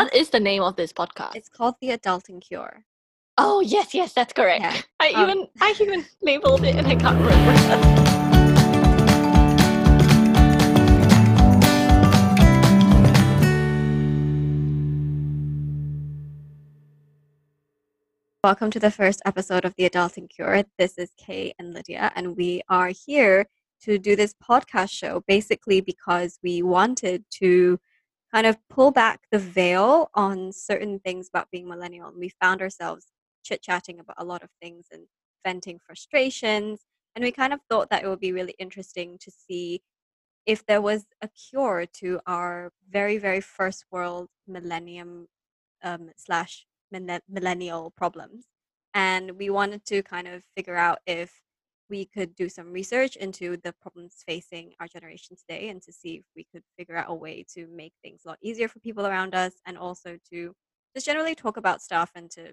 What is the name of this podcast? It's called The Adulting Cure. Oh yes, yes, that's correct. Yeah. I Um, even I even labeled it and I can't remember. Welcome to the first episode of The Adulting Cure. This is Kay and Lydia, and we are here to do this podcast show basically because we wanted to kind of pull back the veil on certain things about being millennial. And we found ourselves chit chatting about a lot of things and venting frustrations. And we kind of thought that it would be really interesting to see if there was a cure to our very, very first world millennium um, slash millennial problems. And we wanted to kind of figure out if we could do some research into the problems facing our generation today and to see if we could figure out a way to make things a lot easier for people around us and also to just generally talk about stuff and to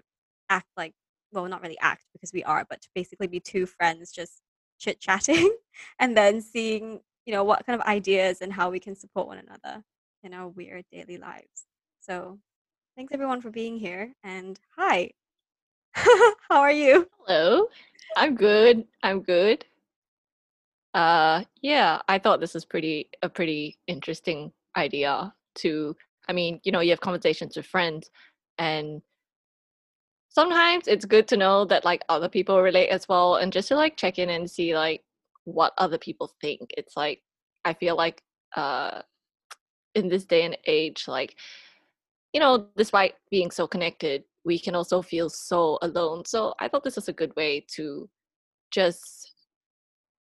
act like well not really act because we are but to basically be two friends just chit chatting and then seeing you know what kind of ideas and how we can support one another in our weird daily lives. So thanks everyone for being here and hi. How are you? Hello. I'm good. I'm good. Uh yeah, I thought this was pretty a pretty interesting idea to I mean, you know, you have conversations with friends and sometimes it's good to know that like other people relate as well and just to like check in and see like what other people think. It's like I feel like uh in this day and age like you know, despite being so connected, we can also feel so alone. So I thought this was a good way to just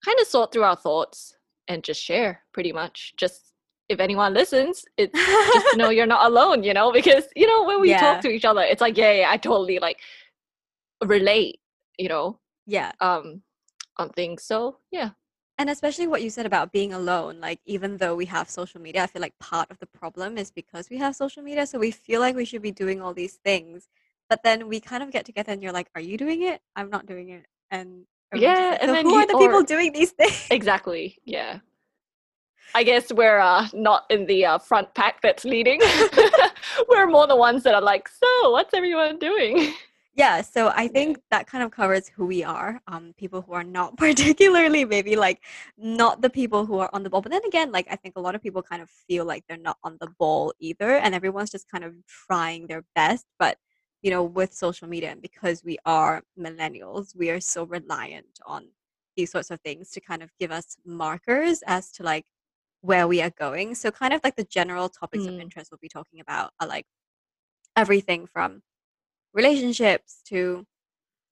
kind of sort through our thoughts and just share pretty much. Just if anyone listens, it's just to know you're not alone, you know, because you know, when we Yeah. talk to each other, it's like, yeah, yeah, I totally like relate, you know, yeah um on things. So yeah. And especially what you said about being alone, like even though we have social media, I feel like part of the problem is because we have social media. So we feel like we should be doing all these things. But then we kind of get together and you're like, Are you doing it? I'm not doing it. And Yeah, like, and then who you- are the people or- doing these things? Exactly. Yeah. I guess we're uh, not in the uh, front pack that's leading. we're more the ones that are like, so what's everyone doing? yeah. So I think that kind of covers who we are. Um, people who are not particularly maybe like not the people who are on the ball. But then again, like I think a lot of people kind of feel like they're not on the ball either. And everyone's just kind of trying their best. But you know, with social media and because we are millennials, we are so reliant on these sorts of things to kind of give us markers as to like where we are going. So kind of like the general topics of Mm. interest we'll be talking about are like everything from relationships to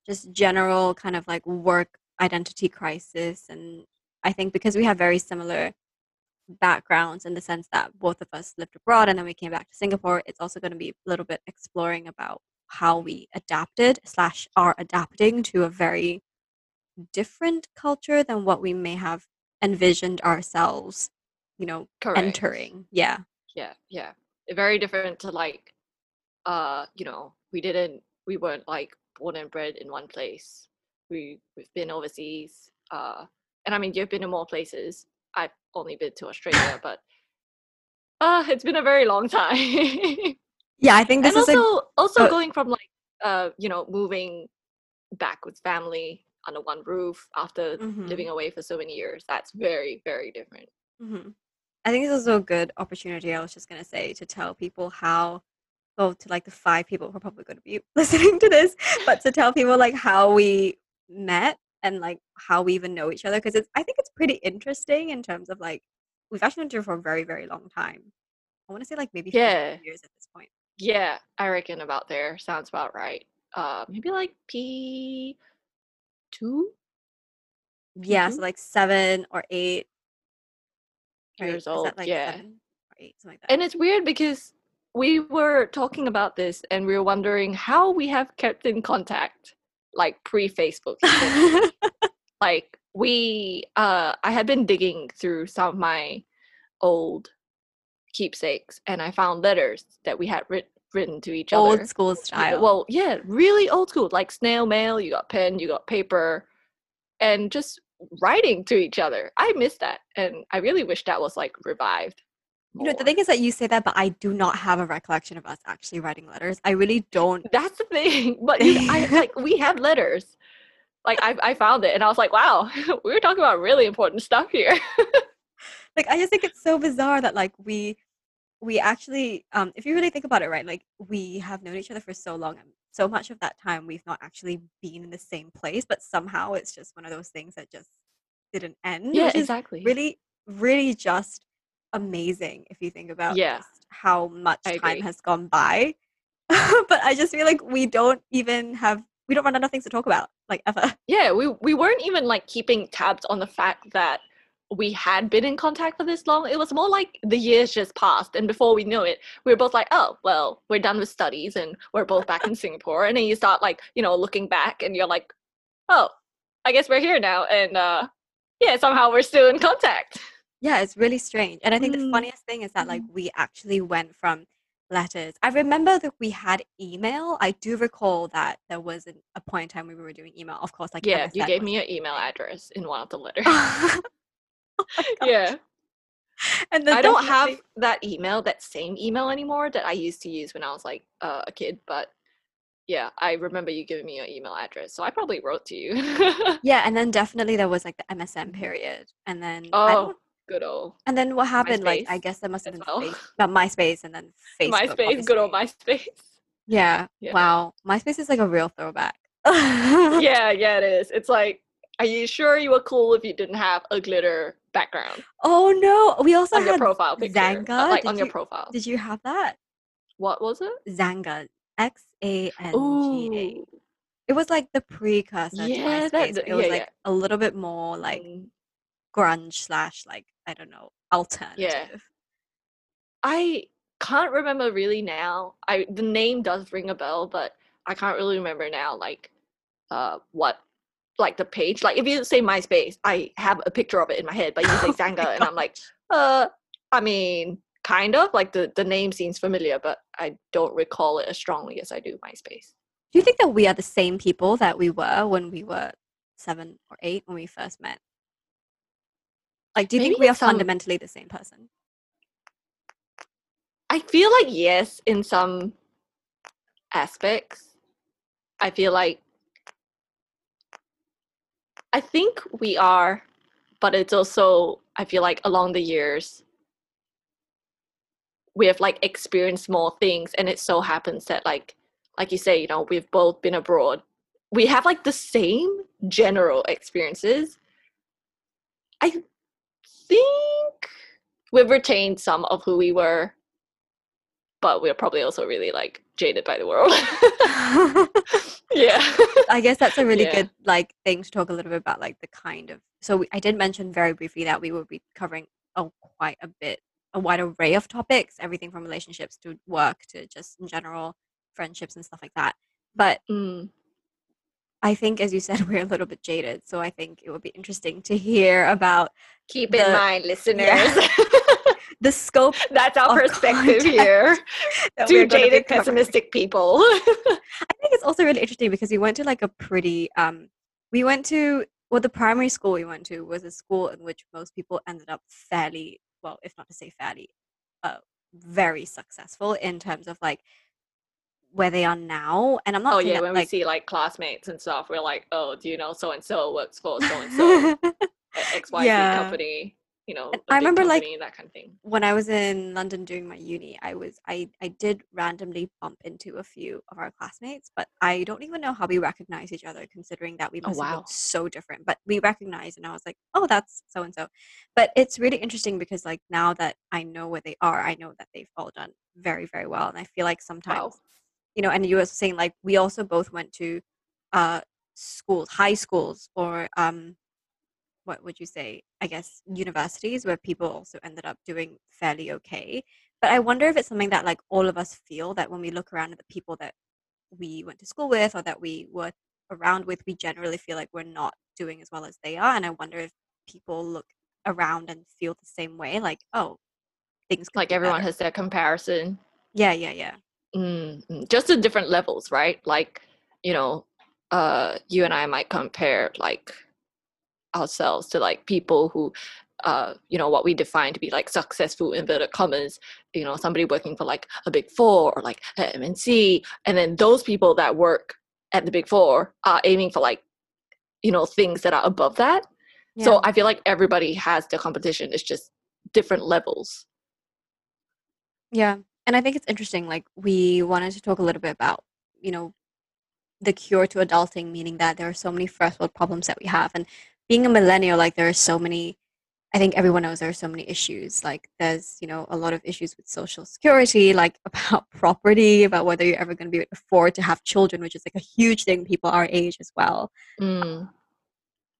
just general kind of like work identity crisis and I think because we have very similar backgrounds in the sense that both of us lived abroad and then we came back to Singapore, it's also going to be a little bit exploring about how we adapted slash are adapting to a very different culture than what we may have envisioned ourselves, you know, Correct. entering. Yeah. Yeah, yeah. Very different to like, uh, you know, we didn't, we weren't like born and bred in one place. We we've been overseas. Uh, and I mean, you've been to more places. I've only been to Australia, but uh, it's been a very long time. Yeah, I think this and is a also also uh, going from like uh you know moving back with family under one roof after Mhm. living away for so many years that's very very different hmm I think it's also a good opportunity. I was just gonna say to tell people how, well, to like the five people who are probably going to be listening to this, but to tell people like how we met and like how we even know each other because it's. I think it's pretty interesting in terms of like we've actually known each other for a very very long time. I want to say like maybe 15 Yeah. years at this point. Yeah i reckon about there sounds about right. Uh maybe like p two? Yeah, so like seven or eight right? years old like, yeah. eight, something like that. and it's weird because we were talking about this and we were wondering how we have kept in contact like pre-facebook like we uh i had been digging through some of my old keepsakes and i found letters that we had writ- written to each Old other Old school style. well yeah really old school like snail mail you got pen you got paper and just writing to each other i miss that and i really wish that was like revived You know, the thing is that you say that, but I do not have a recollection of us actually writing letters. I really don't. That's the thing. But you, I like we have letters. Like I, I found it and I was like, wow, we were talking about really important stuff here. Like, I just think it's so bizarre that like we we actually, um, if you really think about it, right? Like, we have known each other for so long, and so much of that time we've not actually been in the same place, but somehow it's just one of those things that just didn't end. yeah, exactly. really, really just amazing if you think about Yeah, just how much I time agree. has gone by. but I just feel like we don't even have we don't run out of things to talk about, like ever. Yeah, we we weren't even like keeping tabs on the fact that we had been in contact for this long. It was more like the years just passed, and before we knew it, we were both like, "Oh, well, we're done with studies, and we're both back in Singapore." And then you start like, you know, looking back, and you're like, "Oh, I guess we're here now," and uh, yeah, somehow we're still in contact. Yeah, it's really strange. And I think the Mm, funniest thing is that like mm. we actually went from letters. I remember that we had email. I do recall that there was an, a point in time we were doing email. Of course, like Yeah, you gave me your email address in one of the letters. oh yeah, And then I don't have definitely that email, that same email anymore that I used to use when I was like uh, a kid. But yeah, I remember you giving me your email address, so I probably wrote to you. yeah, and then definitely there was like the MSN period. And then oh, good old and then what happened? Like I guess there must have been well. but MySpace and then Facebook. MySpace, good old. MySpace. Yeah. Yeah. Wow. MySpace is like a real throwback. yeah, yeah, it is. It's like, are you sure you were cool if you didn't have a glitter background Oh no. We also on your profile picture? uh, like Did on your profile. did you have that? What was it? Xanga. X A N G A. It was like the precursor to yeah, that. MySpace. th- It was Yeah, like yeah. a little bit more like Mm, grunge slash like I don't know alternative. Yeah. I can't remember really now. I the name does ring a bell, but I can't really remember now. Like, uh, what, like the page. Like if you say MySpace, I have a picture of it in my head, but you say Oh and I'm like, uh, I mean, kind of like the the name seems familiar, but I don't recall it as strongly as I do MySpace. Do you think that we are the same people that we were when we were seven or eight when we first met? Like, do you Maybe think we are some fundamentally the same person? I feel like yes, in some aspects. I feel like I think we are, but it's also I feel like along the years we have like experienced more things and it so happens that like like you say, you know, we've both been abroad. We have like the same general experiences. I think we've retained some of who we were but we're probably also really like jaded by the world. yeah. I guess that's a really Yeah. good like thing to talk a little bit about, like the kind of. So we, I did mention very briefly that we will be covering oh quite a bit, a wide array of topics, everything from relationships to work to just in general friendships and stuff like that. But Mm. I think, as you said, we're a little bit jaded, so I think it would be interesting to hear about Keep The- in mind, listeners. yeah. The scope That's our perspective here. Two we're gonna be jaded, pessimistic people. I think it's also really interesting because we went to like a pretty um we went to well the primary school we went to was a school in which most people ended up fairly well if not to say fairly uh very successful in terms of like where they are now and I'm not oh yeah, that, when we see like classmates and stuff, we're like, oh, do you know so and so works for so and so XYZ Yeah. company, you know, I remember, like, that kind of thing. when I was in London doing my uni, I was I I did randomly bump into a few of our classmates, but I don't even know how we recognize each other, considering that we Oh, must have wow. looked so different. But we recognized, and I was like, oh, that's so and so. But it's really interesting because like now that I know where they are, I know that they've all done very very well, and I feel like sometimes Wow. you know, and you were saying like we also both went to uh schools, high schools, or um what would you say i guess universities where people also ended up doing fairly okay but i wonder if it's something that like all of us feel that when we look around at the people that we went to school with or that we were around with we generally feel like we're not doing as well as they are and i wonder if people look around and feel the same way like oh things Like everyone better. has their comparison. yeah yeah yeah Mm, mm, just at different levels, right? Like, you know, uh, you and I might compare like ourselves to like people who uh, you know what we define to be like successful inverted commas you know somebody working for like a big four or like mnc and then those people that work at the big four are aiming for like you know things that are above that Yeah. so i feel like everybody has the competition it's just different levels Yeah. And I think it's interesting. Like, we wanted to talk a little bit about, you know, the cure to adulting, meaning that there are so many first world problems that we have. And being a millennial, like, there are so many, I think everyone knows there are so many issues. Like, there's, you know, a lot of issues with social security, like about property, about whether you're ever going to be able to afford to have children, which is like a huge thing, people our age as well, Mm,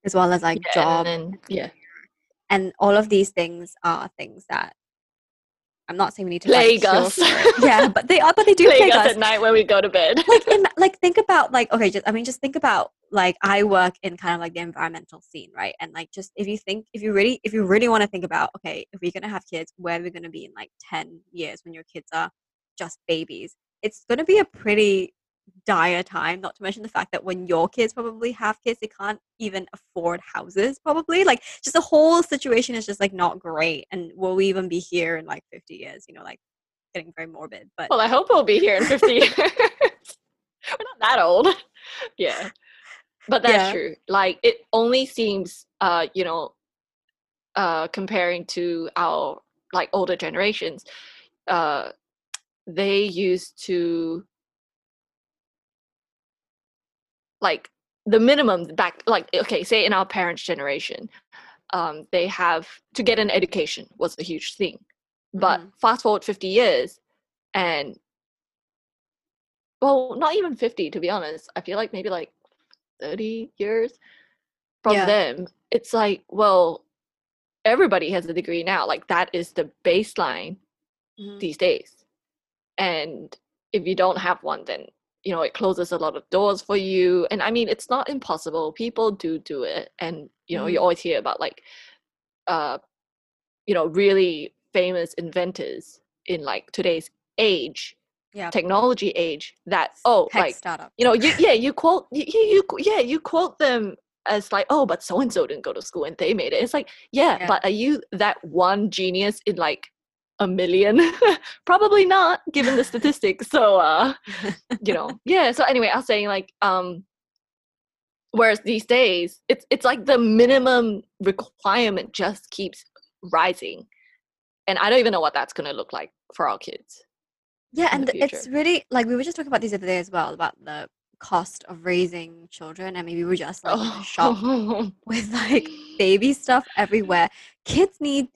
as well as like yeah, job. and then yeah And all of these things are things that I'm not saying we need to like, plague cure us yeah, but they are, but they do plague plague us us. at night when we go to bed like in, like think about like okay just i mean just think about like i work in kind of like the environmental scene right? And like just if you think if you really if you really want to think about okay if we're going to have kids where we're we going to be in like 10 years when your kids are just babies? It's going to be a pretty dire time not to mention the fact that when your kids probably have kids they can't even afford houses probably. Like just the whole situation is just like not great. And will we even be here in like 50 years? You know like getting very morbid but well i hope we'll be here in 50 years. We're not that old. Yeah but that's Yeah. true like it only seems uh you know uh comparing to our like older generations uh they used to like the minimum back like okay say in our parents generation um they have to get an education was a huge thing but Mhm. fast forward 50 years and well not even 50 to be honest i feel like maybe like 30 years from Yeah. them it's like well everybody has a degree now like that is the baseline Mhm. these days and if you don't have one then you know it closes a lot of doors for you and i mean it's not impossible people do do it and you know you Mhm. always hear about like uh you know really famous inventors in like today's age yeah technology age that oh tech like startup. you know you yeah you quote you, you, yeah you quote them as like oh but so and so didn't go to school and they made it. It's like yeah, Yeah. but are you that one genius in like a million? Probably not given the statistics so uh you know yeah so anyway i was saying like um whereas these days it's it's like the minimum requirement just keeps rising and i don't even know what that's going to look like for our kids Yeah, and it's really like we were just talking about this the other day as well about the cost of raising children, and maybe we were just like in a shop oh with like baby stuff everywhere. Kids need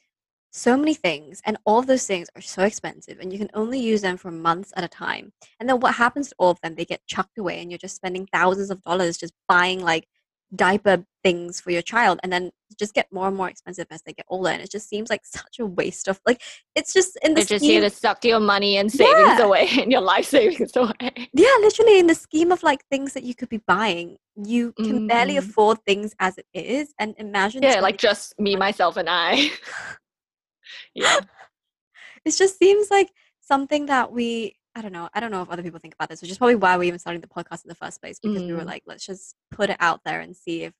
so many things, and all of those things are so expensive, and you can only use them for months at a time. And then what happens to all of them? They get chucked away, and you're just spending thousands of dollars just buying like diaper things for your child, and then just get more and more expensive as they get older. And it just seems like such a waste of like it's just in the they're just scheme- here to suck your money and savings Yeah. away and your life savings away yeah literally in the scheme of like things that you could be buying you can barely Mhm. afford things as it is and imagine yeah like just me myself and i yeah it just seems like something that we i don't know i don't know if other people think about this which is probably why we even started the podcast in the first place because we were Mm. like let's just put it out there and see if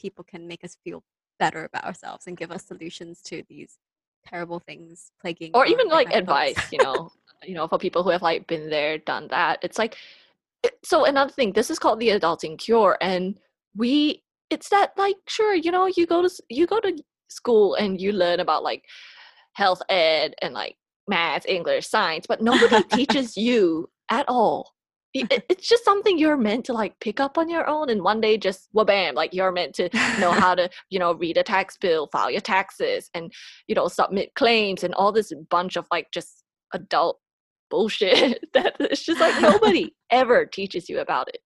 people can make us feel better about ourselves and give us solutions to these terrible things plaguing or even like late night thoughts. advice you know you know for people who have like been there done that it's like so another thing this is called the adulting cure and we it's that like sure you know you go to you go to school and you learn about like health ed and like math english science but nobody teaches you at all. It's just something you're meant to like pick up on your own and one day just bam like you're meant to know how to you know read a tax bill file your taxes and you know submit claims and all this bunch of like just adult bullshit that it's just like nobody ever teaches you about it.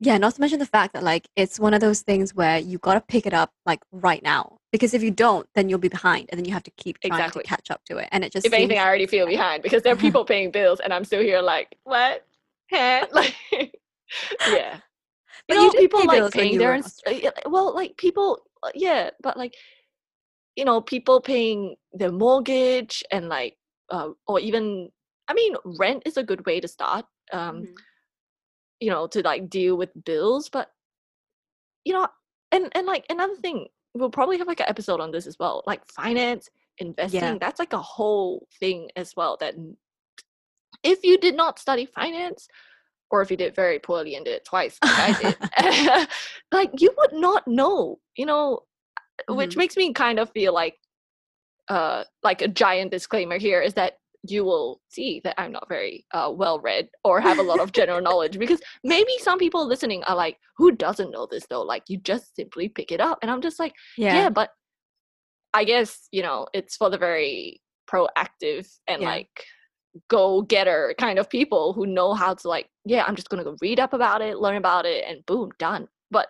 Yeah, not to mention the fact that like it's one of those things where you got to pick it up like right now because if you don't, then you'll be behind, and then you have to keep trying Exactly. to catch up to it. And it just if anything i already feel behind because there are people paying bills and i'm still here like what Huh? like yeah But you you know did people like paying their uh, well like people uh, yeah but like you know people paying their mortgage and like uh, or even i mean rent is a good way to start um Mhm. you know to like deal with bills but you know and and like another thing we'll probably have like an episode on this as well. Like finance, investing, Yeah. that's like a whole thing as well. That if you did not study finance, or if you did very poorly and did it twice, like I did, like you would not know, you know, which Mhm. makes me kind of feel like, uh, like a giant disclaimer here is that you will see that I'm not very uh, well read or have a lot of general knowledge because maybe some people listening are like, who doesn't know this though? Like you just simply pick it up, and I'm just like, yeah. yeah, but I guess you know it's for the very proactive and Yeah. like go getter kind of people who know how to like, yeah, I'm just gonna go read up about it, learn about it, and boom, done. But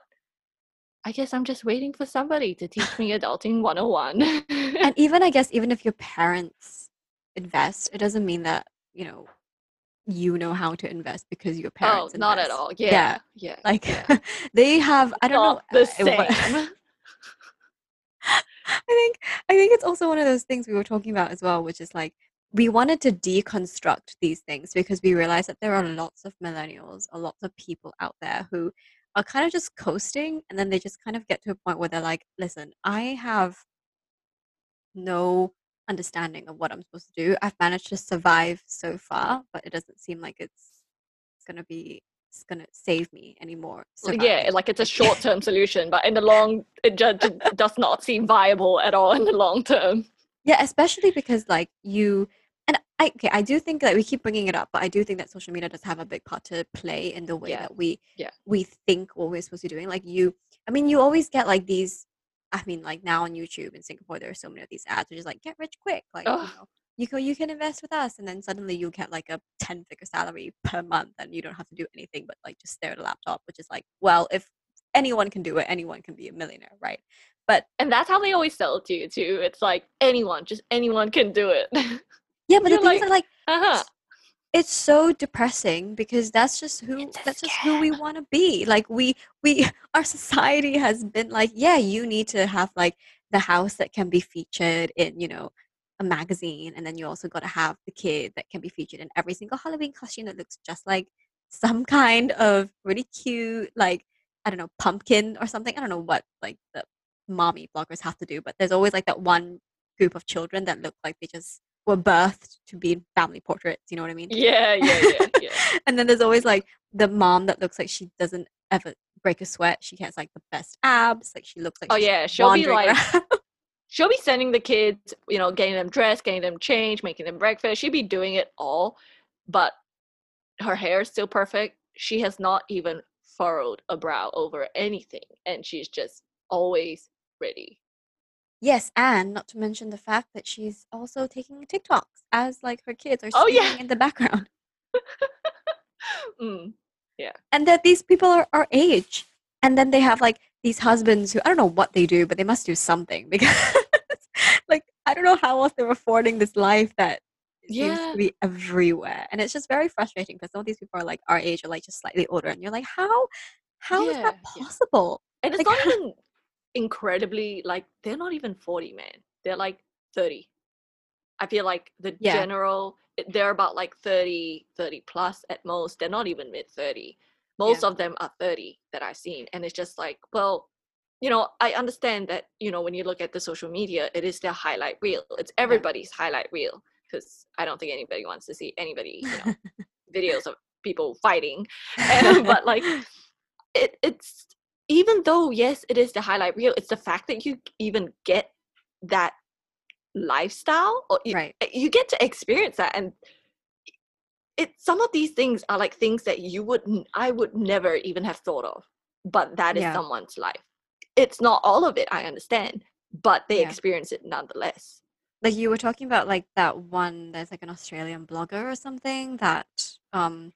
I guess I'm just waiting for somebody to teach me adulting 101. and even I guess even if your parents invest, it doesn't mean that you know you know how to invest because your parents. oh, parents. not at all. Yeah. Yeah, yeah. Like yeah. they have. I don't not know. the same. I think I think it's also one of those things we were talking about as well, which is like we wanted to deconstruct these things because we realized that there are lots of millennials a lots of people out there who are kind of just coasting and then they just kind of get to a point where they're like, listen, I have no understanding of what I'm supposed to do. I've managed to survive so far, but it doesn't seem like it's it's gonna be it's gonna save me anymore. yeah, like it's a short term solution, but in the long, it just does not seem viable at all in the long term. Yeah, especially because like you and I okay, I do think that we keep bringing it up, but I do think that social media does have a big part to play in the way Yeah, that we yeah. we think what we're supposed to be doing. Like you, I mean, you always get like these. I mean, like now on YouTube in Singapore, there are so many of these ads which is like get rich quick, like you know, you can you can invest with us, and then suddenly you get like a ten figure salary per month, and you don't have to do anything but like just stare at a laptop, which is like, well, if anyone can do it, anyone can be a millionaire, right? But And that's how they always sell it to you too. It's like anyone, just anyone can do it. yeah, but the You're thing is like, that like uh-huh. It's so depressing because that's just who that's just who we want to be. Like we we our society has been like yeah you need to have like the house that can be featured in you know a magazine and then you also got to have the kid that can be featured in every single halloween costume that looks just like some kind of really cute like i don't know pumpkin or something. I don't know what like the mommy bloggers have to do but there's always like that one group of children that look like they just were birthed to be family portraits you know what i mean Yeah, yeah, yeah, yeah. and then there's always like the mom that looks like she doesn't ever break a sweat. She has like the best abs. Like she looks like Oh yeah, she'll be like, she'll be sending the kids, you know, getting them dressed, getting them changed, making them breakfast. She'd be doing it all, but her hair is still perfect. She has not even furrowed a brow over anything, and she's just always ready. Yes, and not to mention the fact that she's also taking TikToks as like her kids are Oh, screaming yeah. in the background. Mm. And that these people are our age. And then they have like these husbands who I don't know what they do, but they must do something because like I don't know how else they're affording this life that seems Yeah. to be everywhere. And it's just very frustrating because some of these people are like our age or like just slightly older and you're like, how how is that Yeah, yeah. possible? And it's Like- not even incredibly like they're not even 40, man. They're like 30. I feel like the Yeah. general they're about like 30, 30 plus at most. They're not even mid 30. Most Yeah. of them are 30 that I've seen. And it's just like, well, you know, I understand that, you know, when you look at the social media, it is their highlight reel. It's everybody's highlight reel because I don't think anybody wants to see anybody, you know, videos of people fighting. And- but like it it's even though yes it is the highlight reel it's the fact that you even get that lifestyle or you, right. you get to experience that and it some of these things are like things that you would i would never even have thought of but that is Yeah. someone's life it's not all of it i understand but they Yeah. experience it nonetheless Like you were talking about like that one there's like an Australian blogger or something that um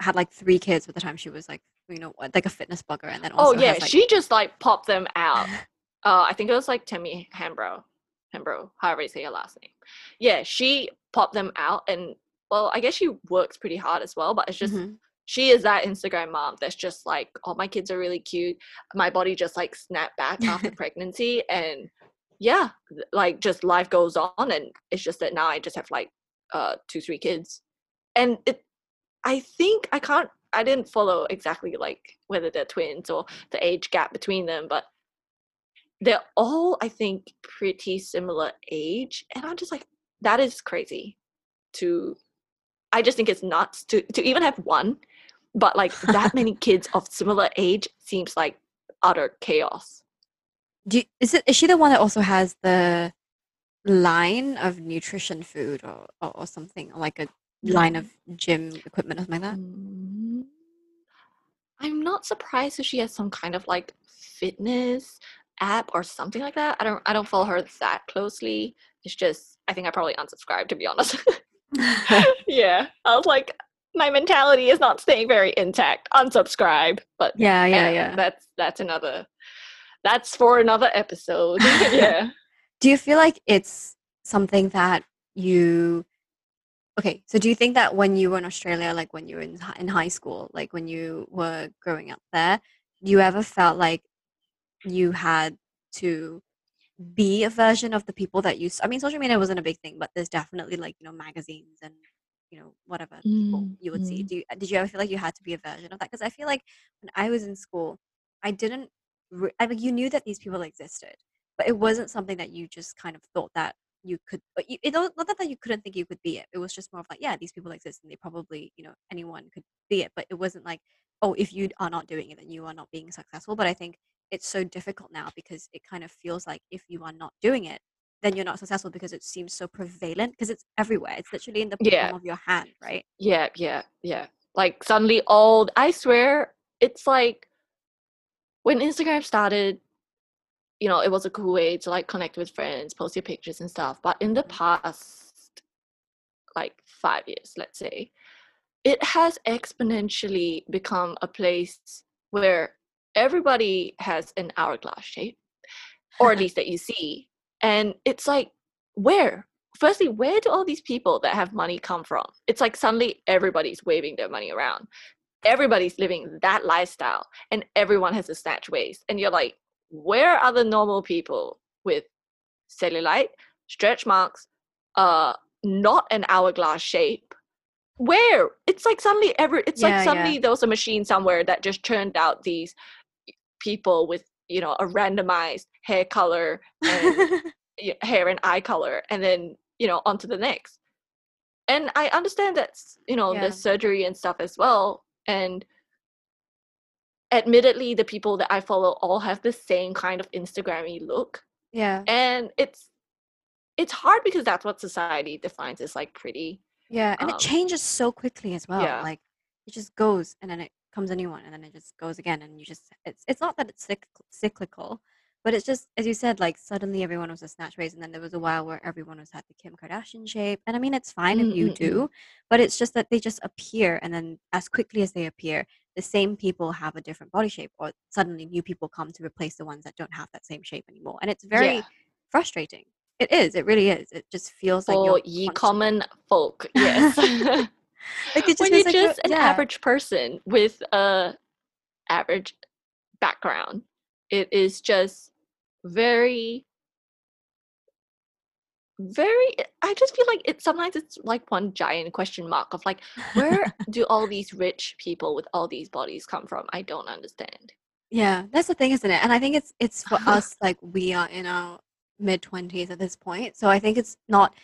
had like three kids by the time she was like you know what, like a fitness blogger and then oh yeah has, like, she just like popped them out uh, I think it was like Tammy Hambro, Hambro, however you say her last name. Yeah, she popped them out, and well, I guess she works pretty hard as well. But it's just Mhm. she is that Instagram mom that's just like, oh, my kids are really cute. My body just like snapped back after pregnancy, and yeah, like just life goes on, and it's just that now I just have like uh two, three kids, and it. I think I can't. I didn't follow exactly like whether they're twins or the age gap between them, but they're all I think pretty similar age, and I'm just like that is crazy. To I just think it's nuts to to even have one, but like that many kids of similar age seems like utter chaos. Do you, is it is she the one that also has the line of nutrition food or or, or something like a line of gym equipment or something like that? Mm, I'm not surprised if she has some kind of like fitness app or something like that. I don't I don't follow her that closely. It's just I think I probably unsubscribed to be honest. yeah. I was like my mentality is not staying very intact. Unsubscribe. But yeah, yeah, yeah. That's that's another that's for another episode. yeah. Do you feel like it's something that you okay so do you think that when you were in australia like when you were in, in high school like when you were growing up there you ever felt like you had to be a version of the people that you I mean social media wasn't a big thing but there's definitely like you know magazines and you know whatever people Mm, you would see mm. do you, did you ever feel like you had to be a version of that because i feel like when i was in school i didn't re- i mean you knew that these people existed but it wasn't something that you just kind of thought that you could but you, it don't- that you couldn't think you could be it it was just more of like yeah these people exist and they probably you know anyone could be it but it wasn't like oh if you are not doing it then you are not being successful but i think it's so difficult now because it kind of feels like if you are not doing it then you're not successful because it seems so prevalent because it's everywhere it's literally in the Yeah. palm of your hand right Yeah, yeah, yeah. Like suddenly all I swear it's like when Instagram started, you know, it was a cool way to like connect with friends, post your pictures and stuff. But in the past like five years, let's say, it has exponentially become a place where everybody has an hourglass shape, or at least that you see. And it's like, where? Firstly, where do all these people that have money come from? It's like suddenly everybody's waving their money around. Everybody's living that lifestyle, and everyone has a snatch waist. And you're like, where are the normal people with cellulite, stretch marks, uh, not an hourglass shape? Where? It's like suddenly every. It's Yeah, like yeah. suddenly there was a machine somewhere that just churned out these people with you know a randomized hair color and hair and eye color and then you know onto the next and i understand that's you know Yeah. the surgery and stuff as well and admittedly the people that i follow all have the same kind of instagrammy look yeah and it's it's hard because that's what society defines as like pretty yeah and it um, changes so quickly as well yeah. like it just goes and then it comes a new one and then it just goes again and you just it's it's not that it's cyc- cyclical but it's just as you said like suddenly everyone was a snatch race and then there was a while where everyone was had the kim kardashian shape. And i mean it's fine if you do but it's just that they just appear and then as quickly as they appear the same people have a different body shape or suddenly new people come to replace the ones that don't have that same shape anymore. And it's very Yeah. frustrating. It is it really is. It just feels like for you're ye constant- common folk yes. Like it just when you're like just an yeah. average person with a average background it is just very very eh, i just feel like it sometimes it's like one giant question mark of like where do all these rich people with all these bodies come from i don't understand Yeah, that's the thing, isn't it? And I think it's it's for us like we are in our mid twenties at this point. So I think it's not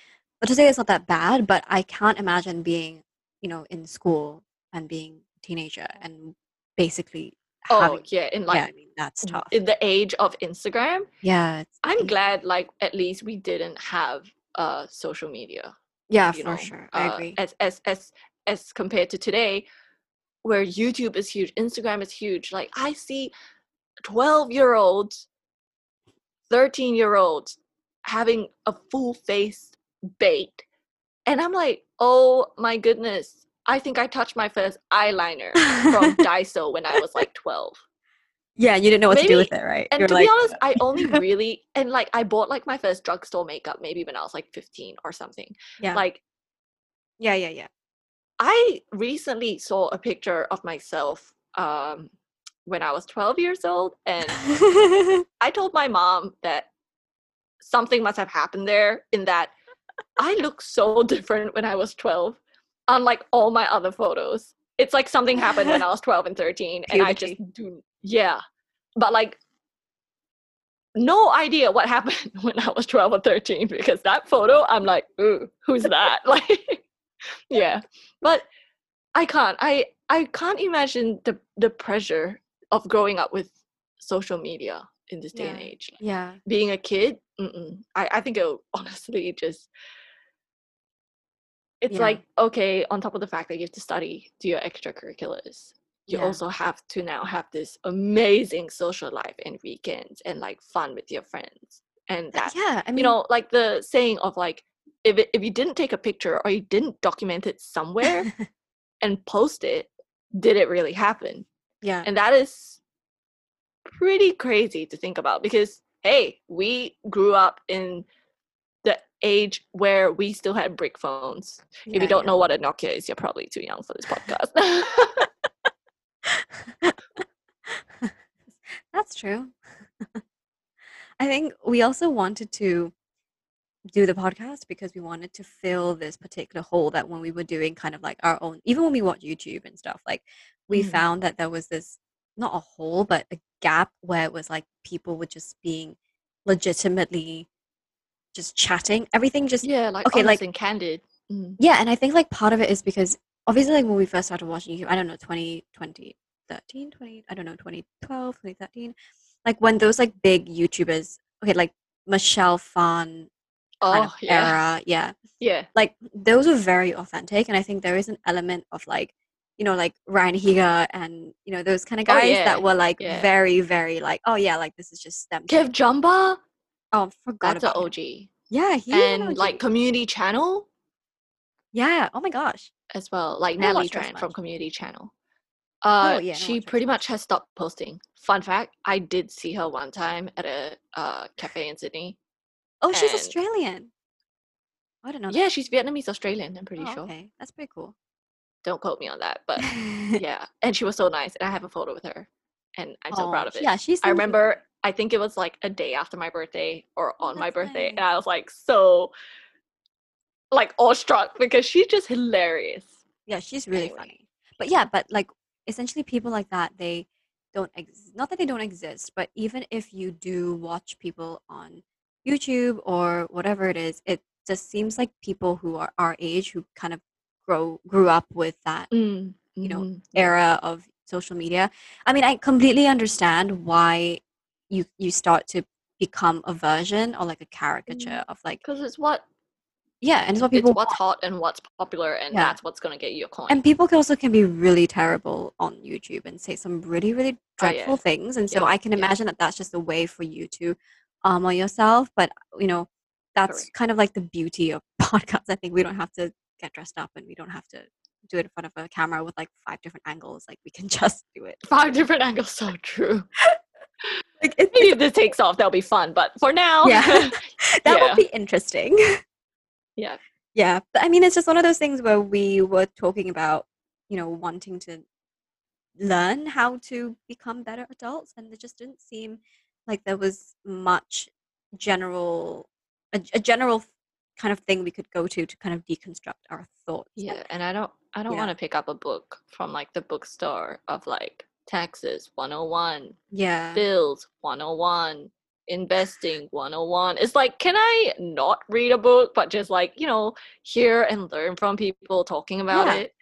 to say it's not that bad, but I can't imagine being, you know, in school and being a teenager and basically oh having yeah in yeah, like I mean that's tough. in the age of instagram yeah, it's i'm glad like at least we didn't have uh social media Yeah, for know sure. I uh, agree. as as as as compared to today where youtube is huge instagram is huge like i see 12 year olds 13 year olds having a full face bait and i'm like oh my goodness i think i touched my first eyeliner from daiso when i was like 12 yeah, you didn't know what to do with it, right? and You're to like, be honest i only really and like i bought like my first drugstore makeup maybe when i was like 15 or something yeah, like yeah, yeah, yeah. I recently saw a picture of myself um, when I was 12 years old, and I told my mom that something must have happened there in that I look so different when I was 12, unlike all my other photos. It's like something happened when I was 12 and 13, and I just do, yeah. But like, no idea what happened when I was 12 or 13 because that photo, I'm like, ooh, who's that? like, yeah. But I can't. I I can't imagine the the pressure of growing up with social media in this day and age. Like, Yeah. being a kid, mm-mm. I I think it'll honestly just. It's Yeah. like okay, on top of the fact that you have to study, do your extracurriculars, you Yeah. also have to now have this amazing social life and weekends and like fun with your friends and Uh, that yeah. I mean, you know like the saying of like if it, if you didn't take a picture or you didn't document it somewhere and post it did it really happen yeah. and that is pretty crazy to think about because hey we grew up in age where we still had brick phones if you don't yeah. know what a nokia is you're probably too young for this podcast That's true. I think we also wanted to do the podcast because we wanted to fill this particular hole that when we were doing kind of like our own, even when we watch YouTube and stuff, like we Mhm. found that there was this not a hole, but a gap where it was like people were just being legitimately just chatting. Everything just yeah like Okay, like- and candid Mm. yeah, and I think like part of it is because obviously like when we first started watching YouTube, I don't know, 20, 2013, 20, I don't know, 2012, 2013, like when those like big YouTubers, okay, like Michelle Phan kind oh of yeah era, yeah, yeah like those were very authentic, and I think there is an element of like, you know, like Ryan Higa and you know those kind of Oh, guys yeah, that were like yeah. very, very like, oh yeah, like this is just them. KevJumba oh, forgot that's an about him. og Yeah, he and like community channel yeah, oh my gosh, as well like I natalie watched her as tran from community channel uh Oh, yeah, she pretty much has stopped posting fun fact i did see her one time at a uh cafe in sydney oh, she's Australian. I don't know. yeah she's vietnamese australian i'm pretty Oh, sure Okay, that's pretty cool. don't quote me on that but yeah and she was so nice and i have a photo with her and i'm so proud Oh, of it Yeah, she's. i remember i think it was like a day after my birthday or on my that's birthday and i was like so like awestruck because she's just hilarious Yeah, she's really Anyway. funny. But yeah, but like essentially, people like that they don't ex- not that they don't exist, but even if you do watch people on YouTube or whatever it is, it just seems like people who are our age who kind of grow grew up with that Mm, You know, mhm. era of social media. I mean, I completely understand why you you start to become a version or like a mm. caricature of like because it's what yeah, and it's what people it's what's hot and what's popular and Yeah. that's what's gonna get you a coin and people can also can be really terrible on YouTube and say some really really Oh, yeah. dreadful things, and so Yeah, I can imagine that that's just a way for you to um, armor yourself. But you know, that's kind of like the beauty of podcasts. I think we don't have to get dressed up and we don't have to do it in front of a camera with like five different angles. Like we can just do it. five different angles so true Like it, maybe if this takes off that'll be fun but for now Yeah. that Yeah. would be interesting. Yeah. Yeah. But I mean, it's just one of those things where we were talking about, you know, wanting to learn how to become better adults. And it just didn't seem like there was much general, a, a general kind of thing we could go to to kind of deconstruct our thoughts. Yeah and i don't i don't Yeah. want to pick up a book from like the bookstore of like taxes 101 Yeah. bills 101 investing 101 it's like can i not read a book but just like you know hear and learn from people talking about Yeah. it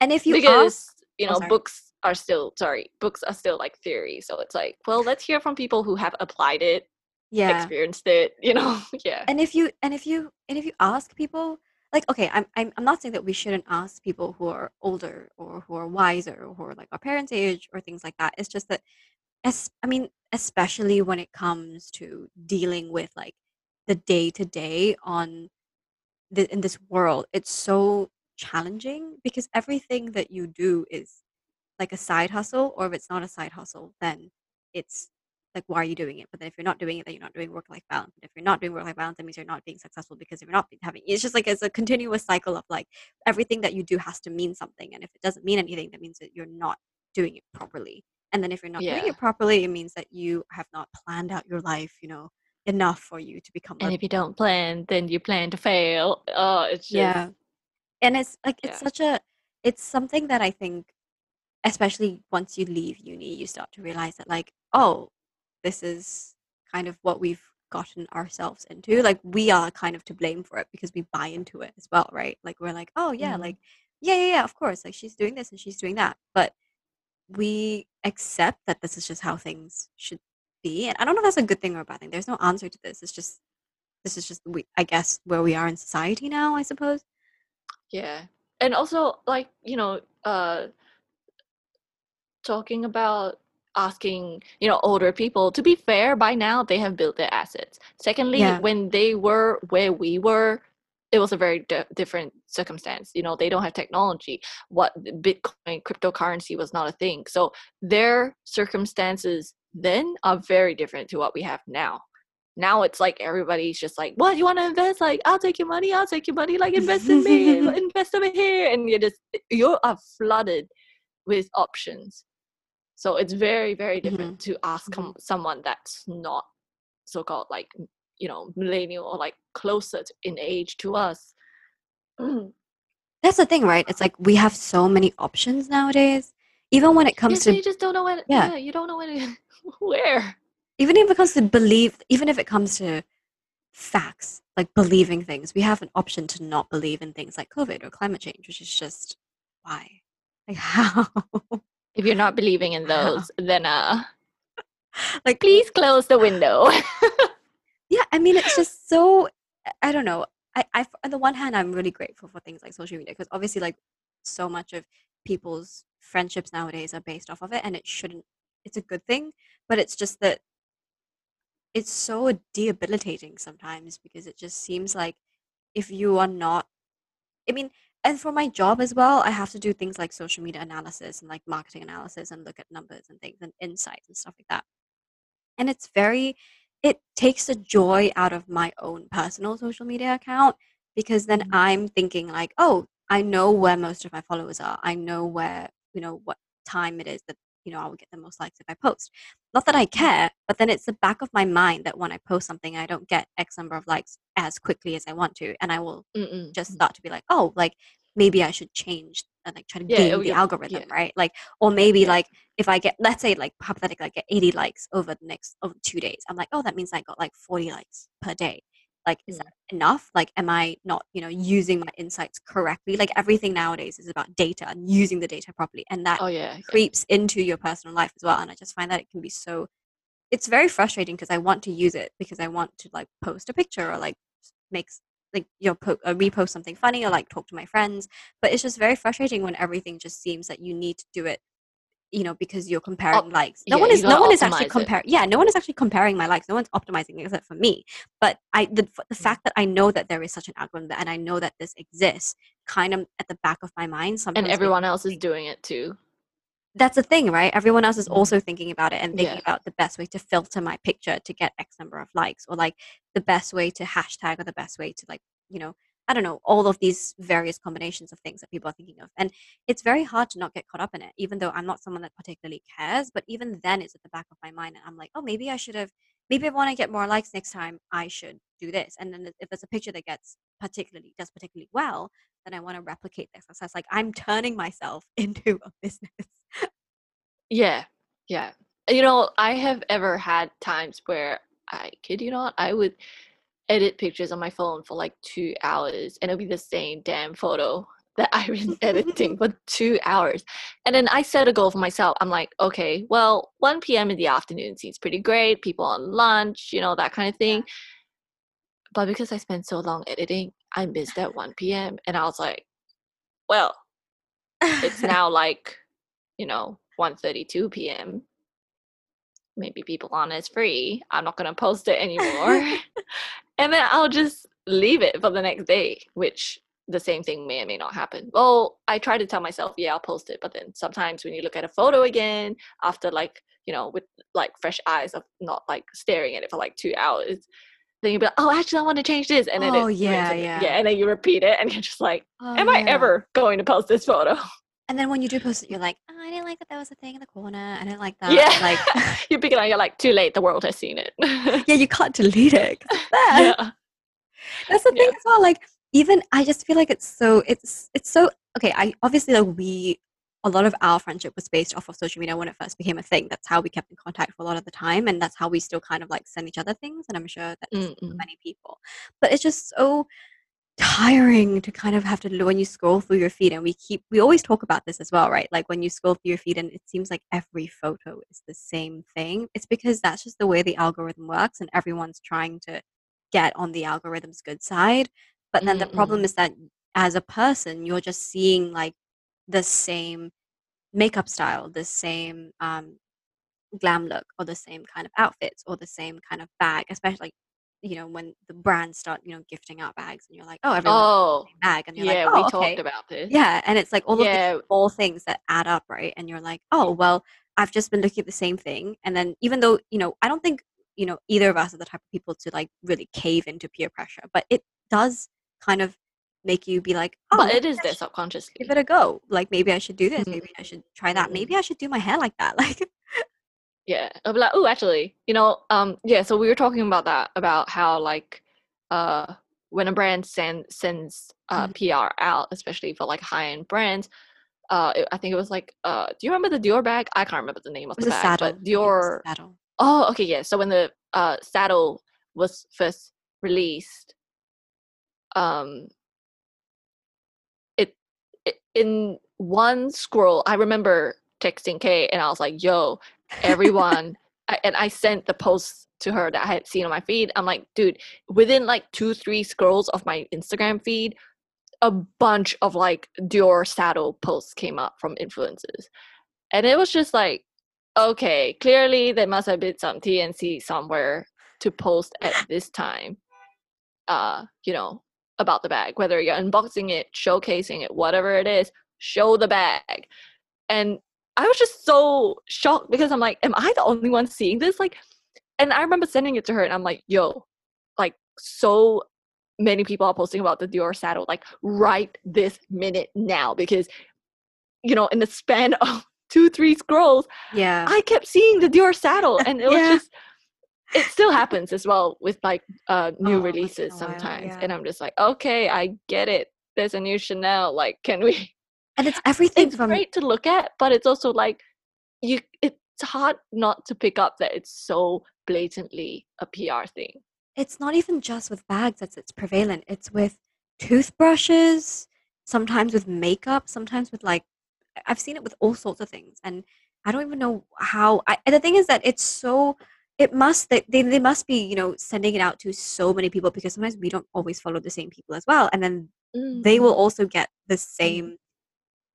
And if you because ask, you oh, know sorry. books are still sorry books are still like theory so it's like well let's hear from people who have applied it yeah. experienced it you know yeah and if you and if you and if you ask people like okay I'm, I'm i'm not saying that we shouldn't ask people who are older or who are wiser or who are like our parents age or things like that. It's just that as i mean especially when it comes to dealing with like the day to day on the in this world it's so challenging because everything that you do is like a side hustle or if it's not a side hustle then it's like why are you doing it? But then if you're not doing it then you're not doing work life balance. And if you're not doing work life balance that means you're not being successful because if you're not having it's just like it's a continuous cycle of like everything that you do has to mean something. And if it doesn't mean anything that means that you're not doing it properly. And then if you're not doing it properly it means that you have not planned out your life you know enough for you to become and if you don't plan then you plan to fail. Oh it's just yeah. And it's like it's Yeah. such a it's something that i think especially once you leave uni you start to realize that like oh this is kind of what we've gotten ourselves into. Like we are kind of to blame for it because we buy into it as well, right? Like we're like, oh yeah, Mhm. like yeah, yeah, yeah, of course. Like she's doing this and she's doing that. But we accept that this is just how things should be. And I don't know if that's a good thing or a bad thing. There's no answer to this. It's just this is just we I guess where we are in society now, I suppose. Yeah. And also like, you know, uh talking about asking, you know, older people, to be fair, by now they have built their assets. Secondly, Yeah. when they were where we were, it was a very di- different circumstance. You know, they don't have technology. What Bitcoin, cryptocurrency was not a thing. So their circumstances then are very different to what we have now. Now it's like everybody's just like, "What you want to invest? Like, I'll take your money. I'll take your money. Like, invest in me. invest over here." And you just you are uh, flooded with options. So it's very very different to ask com- someone that's not so-called like you know millennial or like closer to, in age to us. Mm. That's the thing, right? It's like we have so many options nowadays. Even when it comes so to you just don't know when. Yeah. Yeah, you don't know when. It, where. even if it comes to believe even if it comes to facts like believing things we have an option to not believe in things like covid or climate change which is just why like how If you're not believing in those, then uh, like please close the window. yeah i mean it's just so i don't know i, I on the one hand i'm really grateful for things like social media because obviously like so much of people's friendships nowadays are based off of it and it shouldn't it's a good thing but it's just that it's so debilitating sometimes because it just seems like if you are not i mean and for my job as well i have to do things like social media analysis and like marketing analysis and look at numbers and things and insights and stuff like that and it's very it takes the joy out of my own personal social media account because then Mhm. i'm thinking like oh i know where most of my followers are i know where you know what time it is that you know i will get the most likes if i post not that i mm-hmm. care but then it's the back of my mind that when i post something i don't get x number of likes as quickly as i want to and i will Mm-mm. just mm-hmm. start to be like oh like maybe i should change and like try to Yeah, oh, game oh, the yeah, algorithm yeah. right like or maybe Yeah. like if i get let's say like hypothetically i get 80 likes over the next over two days i'm like oh that means i got like 40 likes per day like is Mm. that enough like am i not you know using my insights correctly like everything nowadays is about data and using the data properly and that Oh yeah. yeah. creeps into your personal life as well and i just find that it can be so it's very frustrating because i want to use it because i want to like post a picture or like make like you know po- uh, repost something funny or like talk to my friends but it's just very frustrating when everything just seems that you need to do it you know because you're comparing likes no yeah, one is no one is actually comparing yeah no one is actually comparing my likes no one's optimizing except for me but i the, the Mm. fact that i know that there is such an algorithm and i know that this exists kind of at the back of my mind sometimes And everyone else is doing it too. that's the thing, right? Everyone else is Mhm. also thinking about it and thinking Yeah. about the best way to filter my picture to get X number of likes, or like the best way to hashtag, or the best way to like, you know, I don't know, all of these various combinations of things that people are thinking of. And it's very hard to not get caught up in it, even though I'm not someone that particularly cares. But even then, it's at the back of my mind, and I'm like, oh, maybe I should have. Maybe I want to get more likes next time, I should do this. And then if there's a picture that gets particularly does particularly well, then I want to replicate their success. Like I'm turning myself into a business. Yeah, yeah. You know, I have ever had times where I kid you not, I would edit pictures on my phone for like two hours and it'll be the same damn photo that I've been editing for two hours. And then I set a goal for myself. I'm like, okay, well, 1 p.m. in the afternoon seems pretty great. People on lunch, you know, that kind of thing. But because I spent so long editing, I missed that 1 p.m. And I was like, well, it's now like, you know, 1.32 p.m. Maybe people aren't as free. I'm not going to post it anymore. And then I'll just leave it for the next day, which the same thing may or may not happen. Well, I try to tell myself, yeah, I'll post it. But then sometimes when you look at a photo again, after like, you know, with like fresh eyes of not like staring at it for like two hours, then you'll be like, oh, actually, I want to change this. And then Oh, yeah, yeah. yeah. And then you repeat it and you're just like, Oh, am I ever going to post this photo? And then when you do post it, you're like, oh, I didn't like that there was a thing in the corner. I didn't like that. yeah. Like, you pick it up, you're like, too late. The world has seen it. yeah, you can't delete it. yeah. That's the thing Yeah. as well. Like, even I just feel like it's so it's it's so okay. I obviously like we a lot of our friendship was based off of social media when it first became a thing. That's how we kept in contact for a lot of the time, and that's how we still kind of like send each other things. And I'm sure mm. many people. But it's just so tiring to kind of have to when you scroll through your feed and we keep we always talk about this as well right? Like when you scroll through your feed and it seems like every photo is the same thing it's because that's just the way the algorithm works and everyone's trying to get on the algorithm's good side. But then the Mm, problem is that as a person you're just seeing like the same makeup style the same um glam look or the same kind of outfits or the same kind of bag especially like you know when the brands start you know gifting out bags and you're like oh everyone Oh, bag and you're yeah, like we oh talked about this. yeah and it's like all of these Yeah, small things that add up right? And you're like oh well i've just been looking at the same thing. And then even though you know i don't think you know either of us are the type of people to like really cave into peer pressure but it does kind of make you be like oh but it is I there subconsciously. give it a go. Like maybe i should do this. Mm, maybe i should try that. Maybe i should do my hair like that. Like Yeah, I'll be like, oh, actually, you know, um, yeah. So we were talking about that about how like, uh, when a brand send sends uh Mhm. PR out, especially for like high end brands, uh, it- I think it was like, uh, do you remember the Dior bag? I can't remember the name of the bag, saddle but I think it was Dior. saddle Oh, okay, yeah. So when the uh saddle was first released, um, it, it in one scroll, I remember texting Kay and I was like, "Yo, everyone," and I sent the post to her that I had seen on my feed. I'm like, dude, within like two, three scrolls of my Instagram feed, a bunch of like Dior saddle posts came up from influencers, and it was just like, okay, clearly there must have been some TNC somewhere to post at this time. Uh, you know, about the bag, whether you're unboxing it, showcasing it, whatever it is, show the bag. And I was just so shocked because I'm like, am I the only one seeing this? Like, and I remember sending it to her and I'm like, yo, like, so many people are posting about the Dior saddle, like, right this minute now. Because, you know, in the span of two, three scrolls, yeah I kept seeing the Dior saddle. And it was just, it still happens as well with like uh new Oh, once in a releases while, sometimes yeah. and i'm just like okay i get it there's a new chanel like can we and it's everything it's from great to look at but it's also like you it's hard not to pick up that it's so blatantly a pr thing. It's not even just with bags that's it's prevalent. It's with toothbrushes sometimes with makeup sometimes with like i've seen it with all sorts of things and i don't even know how I, and the thing is that it's so it must they, they, they must be you know sending it out to so many people because sometimes we don't always follow the same people as well and then they will mm-hmm. also get the mm-hmm. same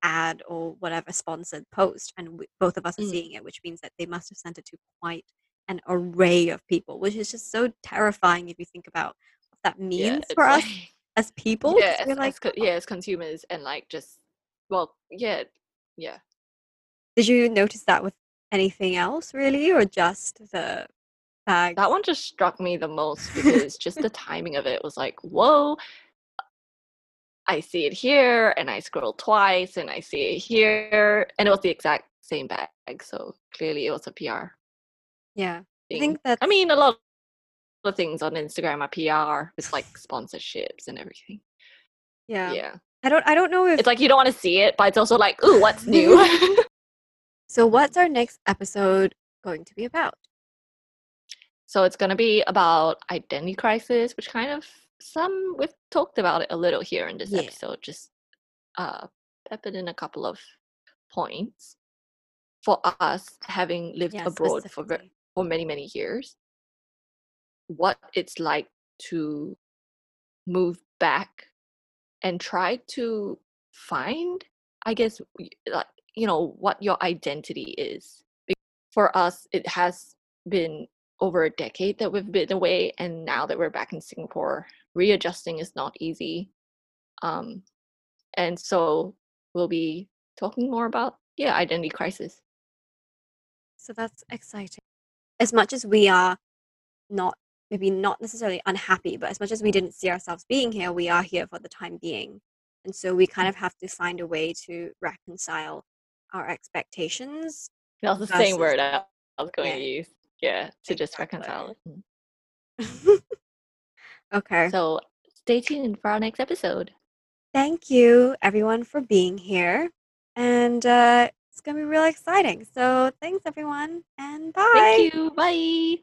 ad or whatever sponsored post and we, both of us are Mm. seeing it which means that they must have sent it to quite an array of people which is just so terrifying if you think about what that means it's for us like- as people. yeah as, like as co- "Oh, yeah as consumers and like just well yeah yeah. Did you notice that with anything else really or just the bag? That one just struck me the most because just the timing of it was like whoa i see it here and i scroll twice and i see it here and it was the exact same bag so clearly it was a pr yeah i think that's i mean a lot of things on instagram are pr It's like sponsorships and everything. Yeah. yeah. I don't i don't know if it's like you don't want to see it but it's also like ooh what's new? So what's our next episode going to be about? So it's going to be about identity crisis, which kind of some we've talked about it a little here in this Yeah. episode. Just uh, peppered in a couple of points for us having lived yeah abroad for for many many years. What it's like to move back and try to find, I guess, like you know what your identity is. For us, it has been over a decade that we've been away and now that we're back in singapore readjusting is not easy um and so we'll be talking more about yeah identity crisis So that's exciting. As much as we are not, maybe not necessarily unhappy, but as much as we didn't see ourselves being here, we are here for the time being. And so we kind of have to find a way to reconcile our expectations. that was the Versus- same word i I was going Yeah. to use yeah to just reconcile it Mm. Okay. so stay tuned for our next episode Thank you, everyone, for being here. and uh, it's going to be really exciting. So thanks, everyone, and bye. Thank you. Bye.